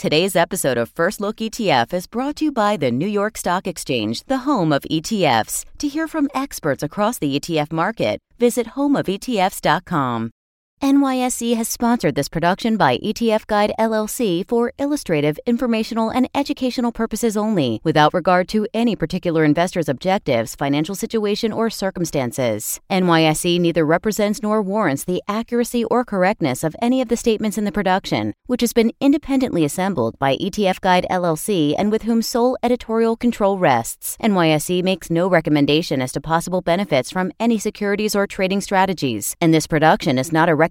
Today's episode of First Look ETF is brought to you by the New York Stock Exchange, the home of ETFs. To hear from experts across the ETF market, visit homeofetfs.com. NYSE has sponsored this production by ETF Guide LLC for illustrative, informational, and educational purposes only, without regard to any particular investor's objectives, financial situation, or circumstances. NYSE neither represents nor warrants the accuracy or correctness of any of the statements in the production, which has been independently assembled by ETF Guide LLC and with whom sole editorial control rests. NYSE makes no recommendation as to possible benefits from any securities or trading strategies, and this production is not a recommendation,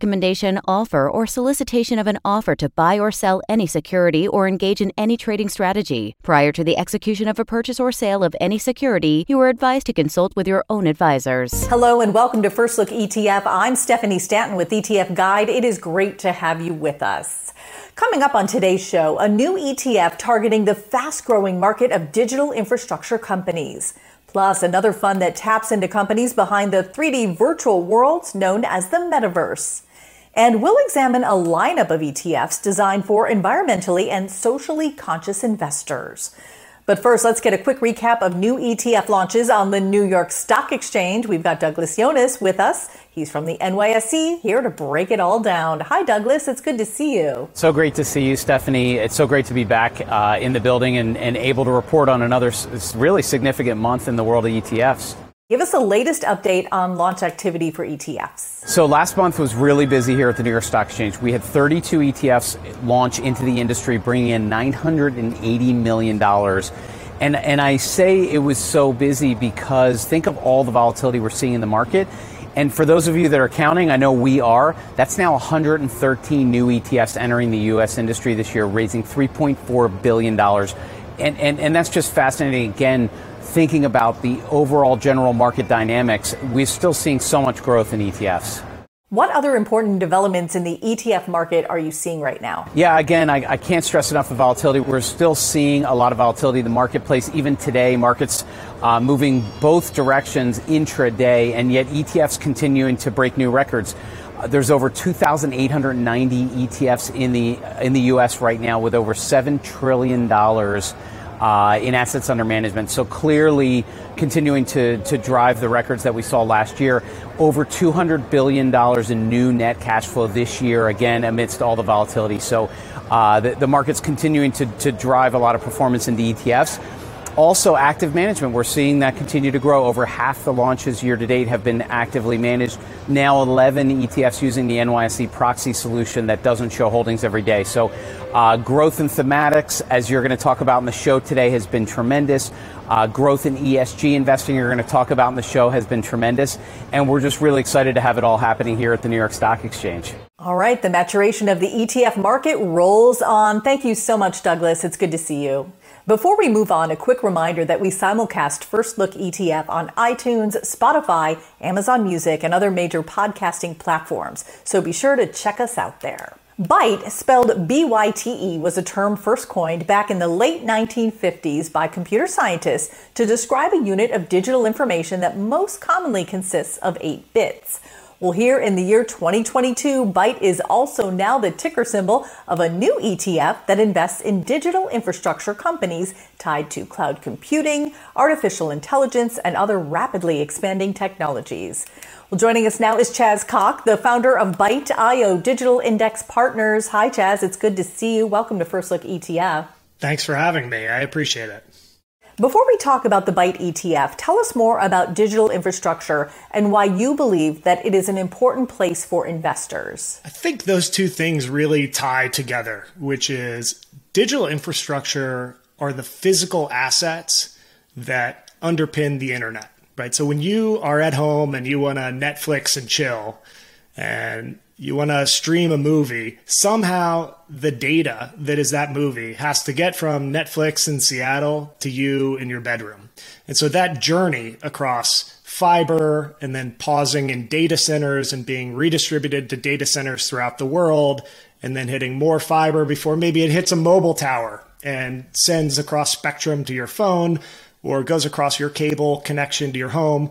offer, or solicitation of an offer to buy or sell any security or engage in any trading strategy. Prior to the execution of a purchase or sale of any security, you are advised to consult with your own advisors. Hello and welcome to First Look ETF. I'm Stephanie Stanton with ETF Guide. It is great to have you with us. Coming up on today's show, a new ETF targeting the fast growing market of digital infrastructure companies. Plus, another fund that taps into companies behind the 3D virtual worlds known as the metaverse. And we'll examine a lineup of ETFs designed for environmentally and socially conscious investors. But first, let's get a quick recap of new ETF launches on the New York Stock Exchange. We've got Douglas Yones with us. He's from the NYSE, here to break it all down. Hi, Douglas. It's good to see you. So great to see you, Stephanie. It's so great to be back uh, in the building and, and able to report on another really significant month in the world of ETFs. Give us the latest update on launch activity for ETFs. So last month was really busy here at the New York Stock Exchange. We had 32 ETFs launch into the industry, bringing in $980 million. And, and I say it was so busy because think of all the volatility we're seeing in the market. And for those of you that are counting, I know we are, that's now 113 new ETFs entering the U.S. industry this year, raising $3.4 billion. And, and, and that's just fascinating. Again, thinking about the overall general market dynamics, we're still seeing so much growth in ETFs. What other important developments in the ETF market are you seeing right now? Yeah, again, I, I, can't stress enough the volatility. We're still seeing a lot of volatility in the marketplace. Even today, markets uh, moving both directions intraday, and yet ETFs continuing to break new records. Uh, there's over 2,890 ETFs in the in the U.S. right now, with over seven trillion dollars uh, in assets under management. So clearly continuing to, to drive the records that we saw last year. Over $200 billion in new net cash flow this year, again, amidst all the volatility. So uh, the, the market's continuing to, to drive a lot of performance in the ETFs. Also, active management. We're seeing that continue to grow. Over half the launches year to date have been actively managed. Now, 11 ETFs using the NYSE proxy solution that doesn't show holdings every day. So, uh, growth in thematics, as you're going to talk about in the show today, has been tremendous. Uh, growth in ESG investing, you're going to talk about in the show, has been tremendous. And we're just really excited to have it all happening here at the New York Stock Exchange. All right, the maturation of the ETF market rolls on. Thank you so much, Douglas. It's good to see you. Before we move on, a quick reminder that we simulcast First Look ETF on iTunes, Spotify, Amazon Music, and other major podcasting platforms. So be sure to check us out there. Byte, spelled B Y T E, was a term first coined back in the late 1950s by computer scientists to describe a unit of digital information that most commonly consists of eight bits. Well, here in the year 2022, Byte is also now the ticker symbol of a new ETF that invests in digital infrastructure companies tied to cloud computing, artificial intelligence, and other rapidly expanding technologies. Well, joining us now is Chaz Cock, the founder of Byte.io Digital Index Partners. Hi, Chaz. It's good to see you. Welcome to First Look ETF. Thanks for having me. I appreciate it. Before we talk about the Byte ETF, tell us more about digital infrastructure and why you believe that it is an important place for investors. I think those two things really tie together, which is digital infrastructure are the physical assets that underpin the internet, right? So when you are at home and you want to Netflix and chill, and you want to stream a movie, somehow the data that is that movie has to get from Netflix in Seattle to you in your bedroom. And so that journey across fiber and then pausing in data centers and being redistributed to data centers throughout the world and then hitting more fiber before maybe it hits a mobile tower and sends across spectrum to your phone or goes across your cable connection to your home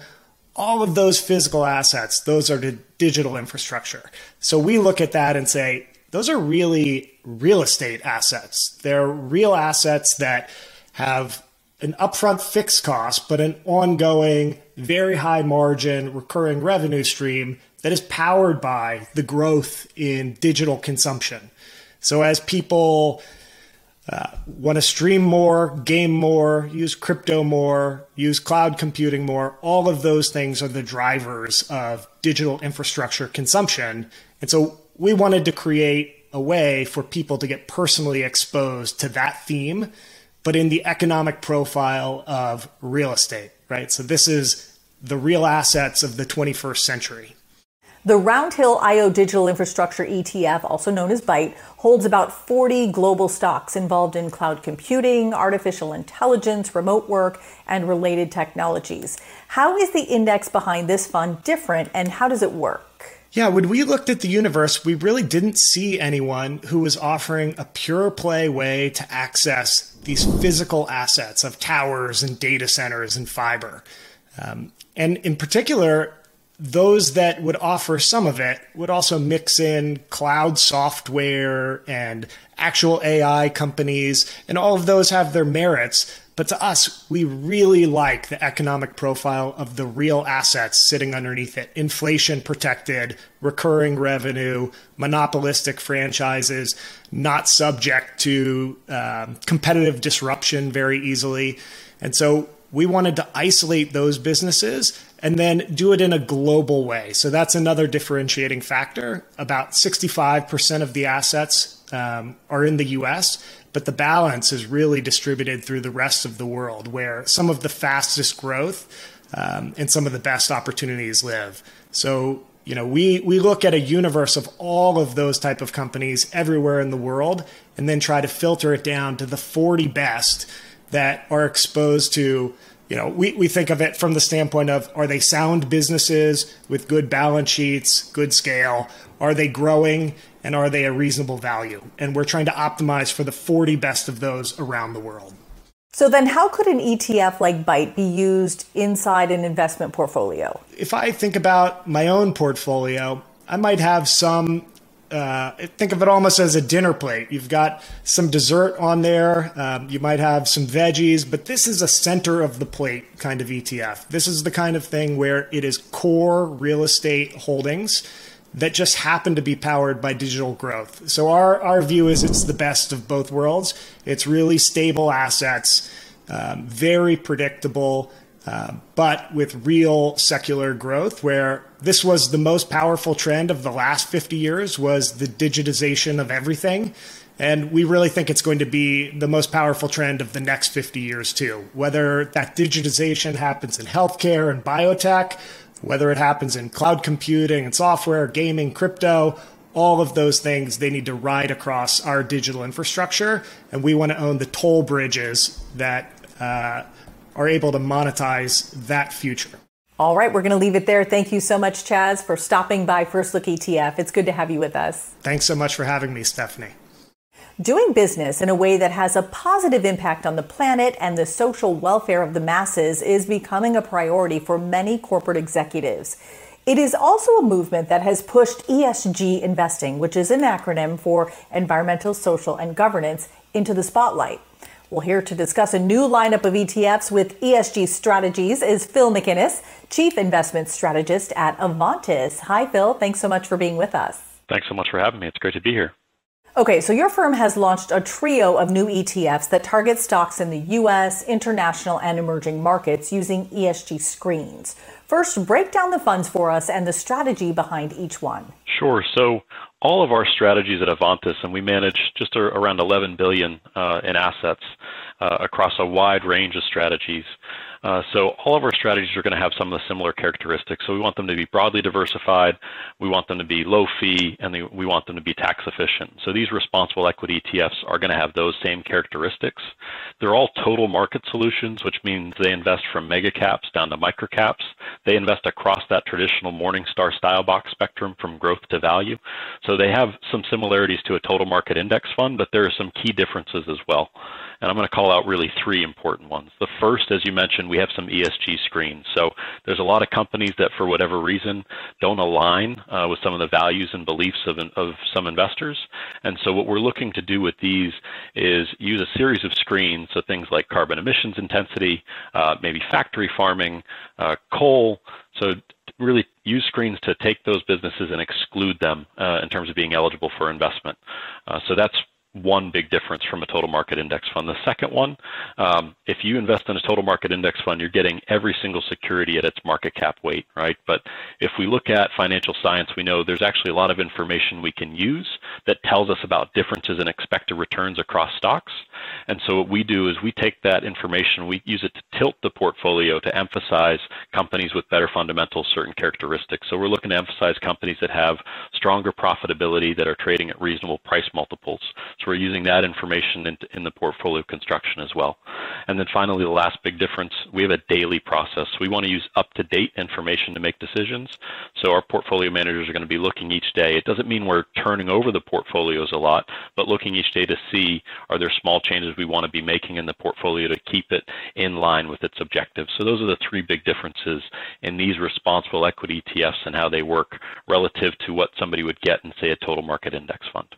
all of those physical assets, those are the digital infrastructure. So we look at that and say, those are really real estate assets. They're real assets that have an upfront fixed cost, but an ongoing, very high margin, recurring revenue stream that is powered by the growth in digital consumption. So as people uh, want to stream more, game more, use crypto more, use cloud computing more. All of those things are the drivers of digital infrastructure consumption. And so we wanted to create a way for people to get personally exposed to that theme, but in the economic profile of real estate, right? So this is the real assets of the 21st century. The Roundhill IO Digital Infrastructure ETF, also known as BYTE, holds about 40 global stocks involved in cloud computing, artificial intelligence, remote work, and related technologies. How is the index behind this fund different and how does it work? Yeah, when we looked at the universe, we really didn't see anyone who was offering a pure play way to access these physical assets of towers and data centers and fiber. Um, and in particular, those that would offer some of it would also mix in cloud software and actual AI companies, and all of those have their merits. But to us, we really like the economic profile of the real assets sitting underneath it inflation protected, recurring revenue, monopolistic franchises, not subject to um, competitive disruption very easily. And so we wanted to isolate those businesses and then do it in a global way. So that's another differentiating factor. About 65% of the assets um, are in the US, but the balance is really distributed through the rest of the world, where some of the fastest growth um, and some of the best opportunities live. So you know we we look at a universe of all of those type of companies everywhere in the world and then try to filter it down to the 40 best that are exposed to you know, we, we think of it from the standpoint of are they sound businesses with good balance sheets, good scale? Are they growing and are they a reasonable value? And we're trying to optimize for the 40 best of those around the world. So then how could an ETF like Byte be used inside an investment portfolio? If I think about my own portfolio, I might have some uh, think of it almost as a dinner plate. You've got some dessert on there. Um, you might have some veggies, but this is a center of the plate kind of ETF. This is the kind of thing where it is core real estate holdings that just happen to be powered by digital growth. So our, our view is it's the best of both worlds. It's really stable assets, um, very predictable. Uh, but with real secular growth where this was the most powerful trend of the last 50 years was the digitization of everything. And we really think it's going to be the most powerful trend of the next 50 years too. Whether that digitization happens in healthcare and biotech whether it happens in cloud computing and software gaming crypto all of those things they need to ride across our digital infrastructure. And we want to own the toll bridges that uh, are able to monetize that future. All right, we're going to leave it there. Thank you so much, Chaz, for stopping by First Look ETF. It's good to have you with us. Thanks so much for having me, Stephanie. Doing business in a way that has a positive impact on the planet and the social welfare of the masses is becoming a priority for many corporate executives. It is also a movement that has pushed ESG investing, which is an acronym for environmental, social, and governance, into the spotlight. Well, here to discuss a new lineup of ETFs with ESG strategies is Phil McInnis, Chief Investment Strategist at Avantis. Hi, Phil. Thanks so much for being with us. Thanks so much for having me. It's great to be here. Okay, so your firm has launched a trio of new ETFs that target stocks in the US, international, and emerging markets using ESG screens. First, break down the funds for us and the strategy behind each one. Sure. So, all of our strategies at Avantis, and we manage just around 11 billion uh, in assets uh, across a wide range of strategies. Uh, so all of our strategies are going to have some of the similar characteristics. So we want them to be broadly diversified, we want them to be low fee, and they, we want them to be tax efficient. So these responsible equity ETFs are going to have those same characteristics. They're all total market solutions, which means they invest from mega caps down to micro caps. They invest across that traditional Morningstar style box spectrum from growth to value. So they have some similarities to a total market index fund, but there are some key differences as well. And I'm going to call out really three important ones. The first, as you mentioned, then we have some ESG screens. So there's a lot of companies that, for whatever reason, don't align uh, with some of the values and beliefs of, of some investors. And so what we're looking to do with these is use a series of screens, so things like carbon emissions intensity, uh, maybe factory farming, uh, coal. So really use screens to take those businesses and exclude them uh, in terms of being eligible for investment. Uh, so that's one big difference from a total market index fund. The second one, um, if you invest in a total market index fund, you're getting every single security at its market cap weight, right? But if we look at financial science, we know there's actually a lot of information we can use that tells us about differences in expected returns across stocks. And so what we do is we take that information, we use it to tilt the portfolio to emphasize companies with better fundamentals, certain characteristics. So we're looking to emphasize companies that have stronger profitability, that are trading at reasonable price multiples. So we're using that information in, in the portfolio construction as well. And then finally, the last big difference, we have a daily process. We want to use up-to-date information to make decisions. So our portfolio managers are going to be looking each day. It doesn't mean we're turning over the portfolios a lot, but looking each day to see are there small changes we want to be making in the portfolio to keep it in line with its objectives. So those are the three big differences in these responsible equity ETFs and how they work relative to what somebody would get in, say, a total market index fund.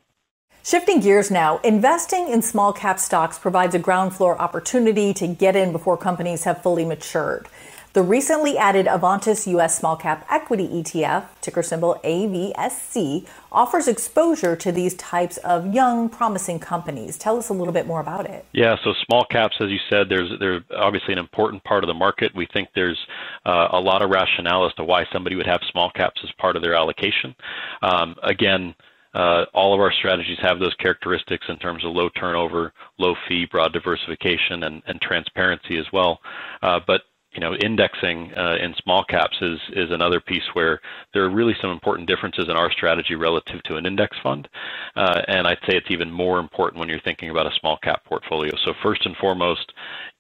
Shifting gears now, investing in small cap stocks provides a ground floor opportunity to get in before companies have fully matured. The recently added Avantis US Small Cap Equity ETF, ticker symbol AVSC, offers exposure to these types of young, promising companies. Tell us a little bit more about it. Yeah, so small caps, as you said, there's they're obviously an important part of the market. We think there's uh, a lot of rationale as to why somebody would have small caps as part of their allocation. Um, again, uh, all of our strategies have those characteristics in terms of low turnover, low fee, broad diversification, and, and transparency as well. Uh, but you know, indexing uh, in small caps is is another piece where there are really some important differences in our strategy relative to an index fund, uh, and I'd say it's even more important when you're thinking about a small cap portfolio. So first and foremost,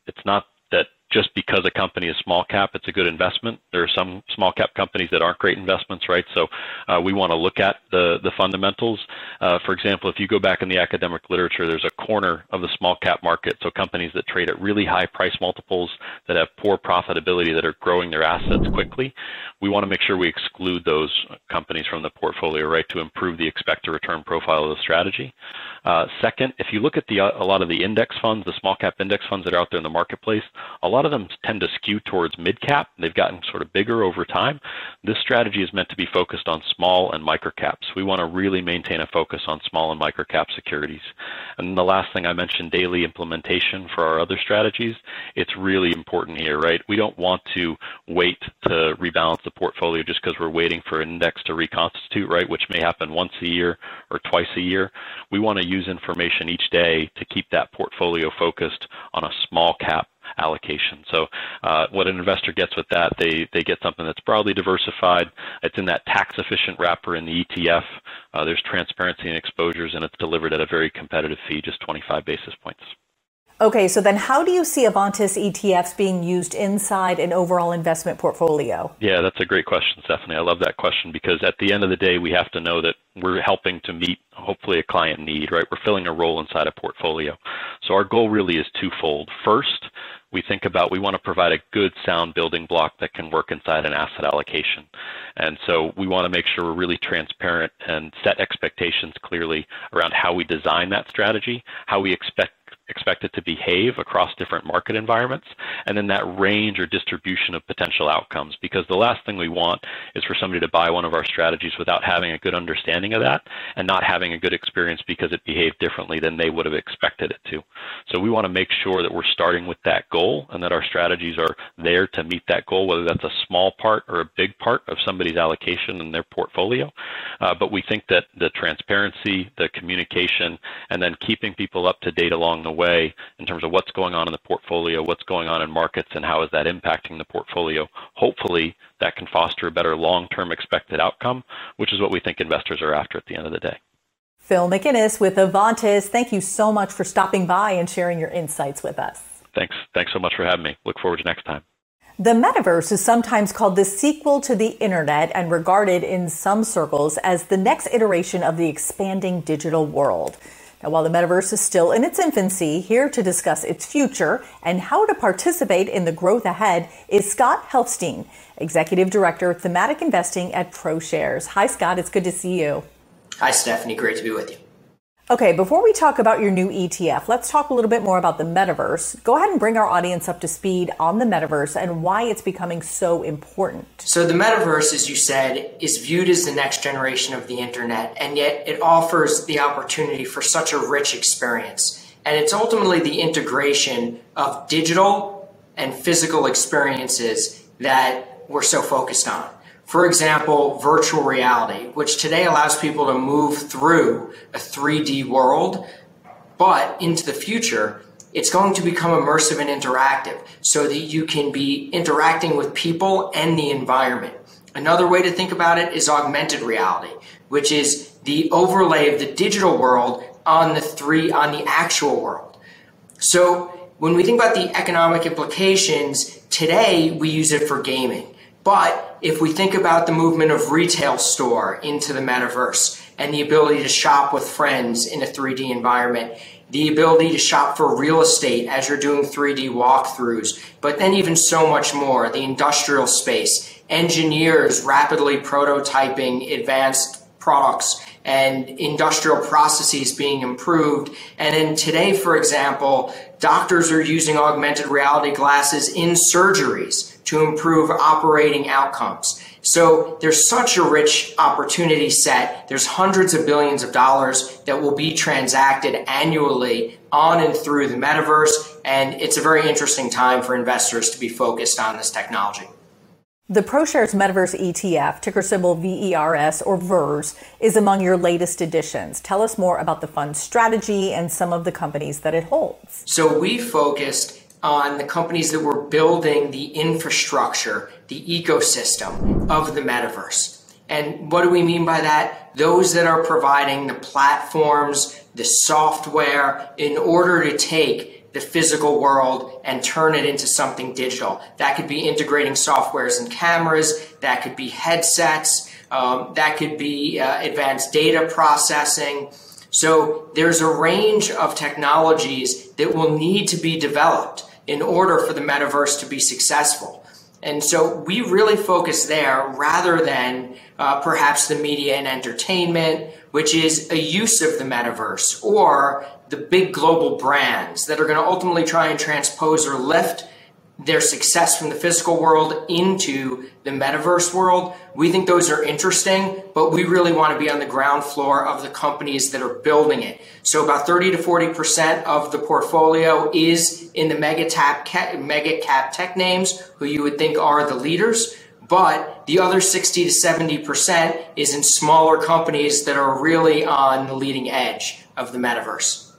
it's not that just because a company is small cap, it's a good investment. There are some small cap companies that aren't great investments, right? So uh, we want to look at the the fundamentals. Uh, for example, if you go back in the academic literature, there's a corner of the small cap market, so companies that trade at really high price multiples, that have poor profitability, that are growing their assets quickly. We want to make sure we exclude those companies from the portfolio, right, to improve the expected return profile of the strategy. Uh, second, if you look at the a lot of the index funds, the small cap index funds that are out there in the marketplace, a lot of them tend to skew towards mid cap. They've gotten sort of bigger over time. This strategy is meant to be focused on small and micro caps. We want to really maintain a focus on small and micro cap securities. And the last thing I mentioned, daily implementation for our other strategies. It's really important here, right? We don't want to wait to rebalance the portfolio just because we're waiting for an index to reconstitute, right? Which may happen once a year or twice a year. We want to use information each day to keep that portfolio focused on a small cap allocation. So uh, what an investor gets with that, they, they get something that's broadly diversified. It's in that tax efficient wrapper in the ETF. Uh, there's transparency and exposures, and it's delivered at a very competitive fee, just 25 basis points. Okay, so then how do you see Avantis ETFs being used inside an overall investment portfolio? Yeah, that's a great question, Stephanie. I love that question because at the end of the day, we have to know that we're helping to meet hopefully a client need, right? We're filling a role inside a portfolio. So our goal really is twofold. First, we think about we want to provide a good sound building block that can work inside an asset allocation. And so we want to make sure we're really transparent and set expectations clearly around how we design that strategy, how we expect expect it to behave across different market environments, and then that range or distribution of potential outcomes. Because the last thing we want is for somebody to buy one of our strategies without having a good understanding of that and not having a good experience because it behaved differently than they would have expected it to. So we want to make sure that we're starting with that goal and that our strategies are there to meet that goal, whether that's a small part or a big part of somebody's allocation in their portfolio. Uh, but we think that the transparency, the communication, and then keeping people up to date along the way way in terms of what's going on in the portfolio, what's going on in markets, and how is that impacting the portfolio. Hopefully, that can foster a better long-term expected outcome, which is what we think investors are after at the end of the day. Phil McInnis with Avantis, thank you so much for stopping by and sharing your insights with us. Thanks. Thanks so much for having me. Look forward to next time. The metaverse is sometimes called the sequel to the internet and regarded in some circles as the next iteration of the expanding digital world. Now, while the metaverse is still in its infancy, here to discuss its future and how to participate in the growth ahead is Scott Helfstein, Executive Director of Thematic Investing at ProShares. Hi, Scott. It's good to see you. Hi, Stephanie. Great to be with you. Okay, before we talk about your new ETF, let's talk a little bit more about the metaverse. Go ahead and bring our audience up to speed on the metaverse and why it's becoming so important. So, the metaverse, as you said, is viewed as the next generation of the internet, and yet it offers the opportunity for such a rich experience. And it's ultimately the integration of digital and physical experiences that we're so focused on. For example, virtual reality, which today allows people to move through a 3D world, but into the future, it's going to become immersive and interactive so that you can be interacting with people and the environment. Another way to think about it is augmented reality, which is the overlay of the digital world on the three on the actual world. So when we think about the economic implications, today we use it for gaming. But if we think about the movement of retail store into the metaverse and the ability to shop with friends in a 3D environment, the ability to shop for real estate as you're doing 3D walkthroughs, but then even so much more, the industrial space, engineers rapidly prototyping advanced products and industrial processes being improved. And then today, for example, doctors are using augmented reality glasses in surgeries to improve operating outcomes. So there's such a rich opportunity set. There's hundreds of billions of dollars that will be transacted annually on and through the metaverse. And it's a very interesting time for investors to be focused on this technology. The ProShares Metaverse ETF, ticker symbol VERS or VERS, is among your latest additions. Tell us more about the fund's strategy and some of the companies that it holds. So we focused on the companies that were building the infrastructure, the ecosystem of the metaverse. And what do we mean by that? Those that are providing the platforms, the software in order to take the physical world and turn it into something digital. That could be integrating softwares and cameras, that could be headsets, um, that could be uh, advanced data processing. So there's a range of technologies that will need to be developed in order for the metaverse to be successful. And so we really focus there rather than uh, perhaps the media and entertainment, which is a use of the metaverse, or the big global brands that are going to ultimately try and transpose or lift their success from the physical world into the metaverse world. We think those are interesting, but we really want to be on the ground floor of the companies that are building it. So about 30 to 40% of the portfolio is in the mega cap, mega cap tech names who you would think are the leaders. But the other 60 to 70% is in smaller companies that are really on the leading edge of the metaverse.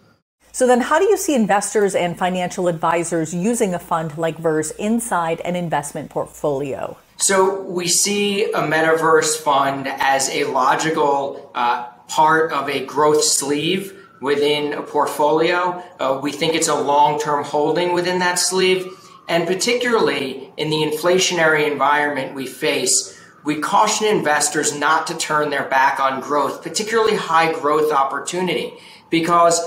So then how do you see investors and financial advisors using a fund like VERS inside an investment portfolio? So we see a metaverse fund as a logical uh, part of a growth sleeve within a portfolio. Uh, we think it's a long-term holding within that sleeve. And particularly in the inflationary environment we face, we caution investors not to turn their back on growth, particularly high growth opportunity, because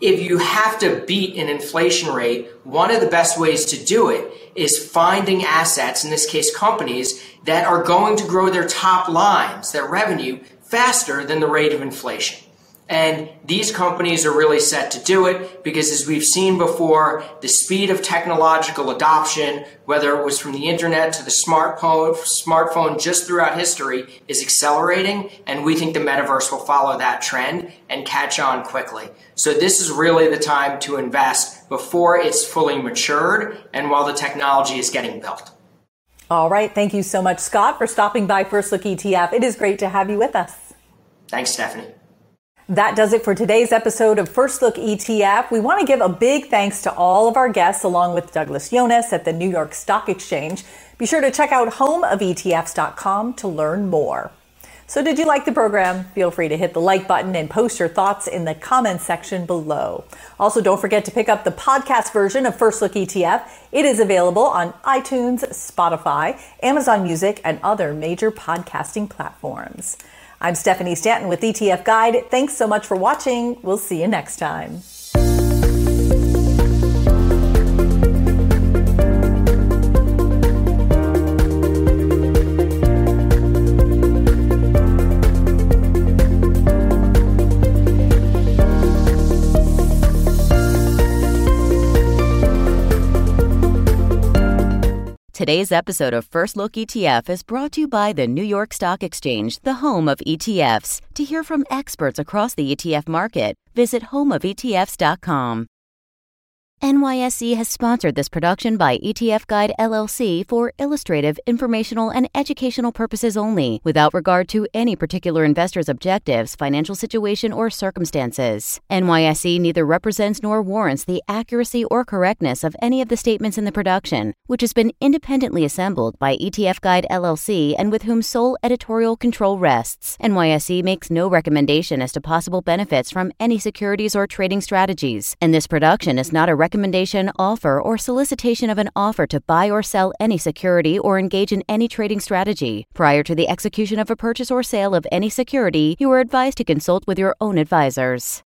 if you have to beat an inflation rate, one of the best ways to do it is finding assets, in this case companies, that are going to grow their top lines, their revenue, faster than the rate of inflation. And these companies are really set to do it because, as we've seen before, the speed of technological adoption, whether it was from the internet to the smartphone, smartphone just throughout history, is accelerating. And we think the metaverse will follow that trend and catch on quickly. So, this is really the time to invest before it's fully matured and while the technology is getting built. All right. Thank you so much, Scott, for stopping by First Look ETF. It is great to have you with us. Thanks, Stephanie. That does it for today's episode of First Look ETF. We want to give a big thanks to all of our guests, along with Douglas Yones at the New York Stock Exchange. Be sure to check out homeofetfs.com to learn more. So, did you like the program? Feel free to hit the like button and post your thoughts in the comments section below. Also, don't forget to pick up the podcast version of First Look ETF. It is available on iTunes, Spotify, Amazon Music, and other major podcasting platforms. I'm Stephanie Stanton with ETF Guide. Thanks so much for watching. We'll see you next time. Today's episode of First Look ETF is brought to you by the New York Stock Exchange, the home of ETFs. To hear from experts across the ETF market, visit homeofetfs.com. NYSE has sponsored this production by ETF Guide LLC for illustrative, informational, and educational purposes only, without regard to any particular investor's objectives, financial situation, or circumstances. NYSE neither represents nor warrants the accuracy or correctness of any of the statements in the production, which has been independently assembled by ETF Guide LLC and with whom sole editorial control rests. NYSE makes no recommendation as to possible benefits from any securities or trading strategies, and this production is not a recommendation, offer, or solicitation of an offer to buy or sell any security or engage in any trading strategy. Prior to the execution of a purchase or sale of any security, you are advised to consult with your own advisors.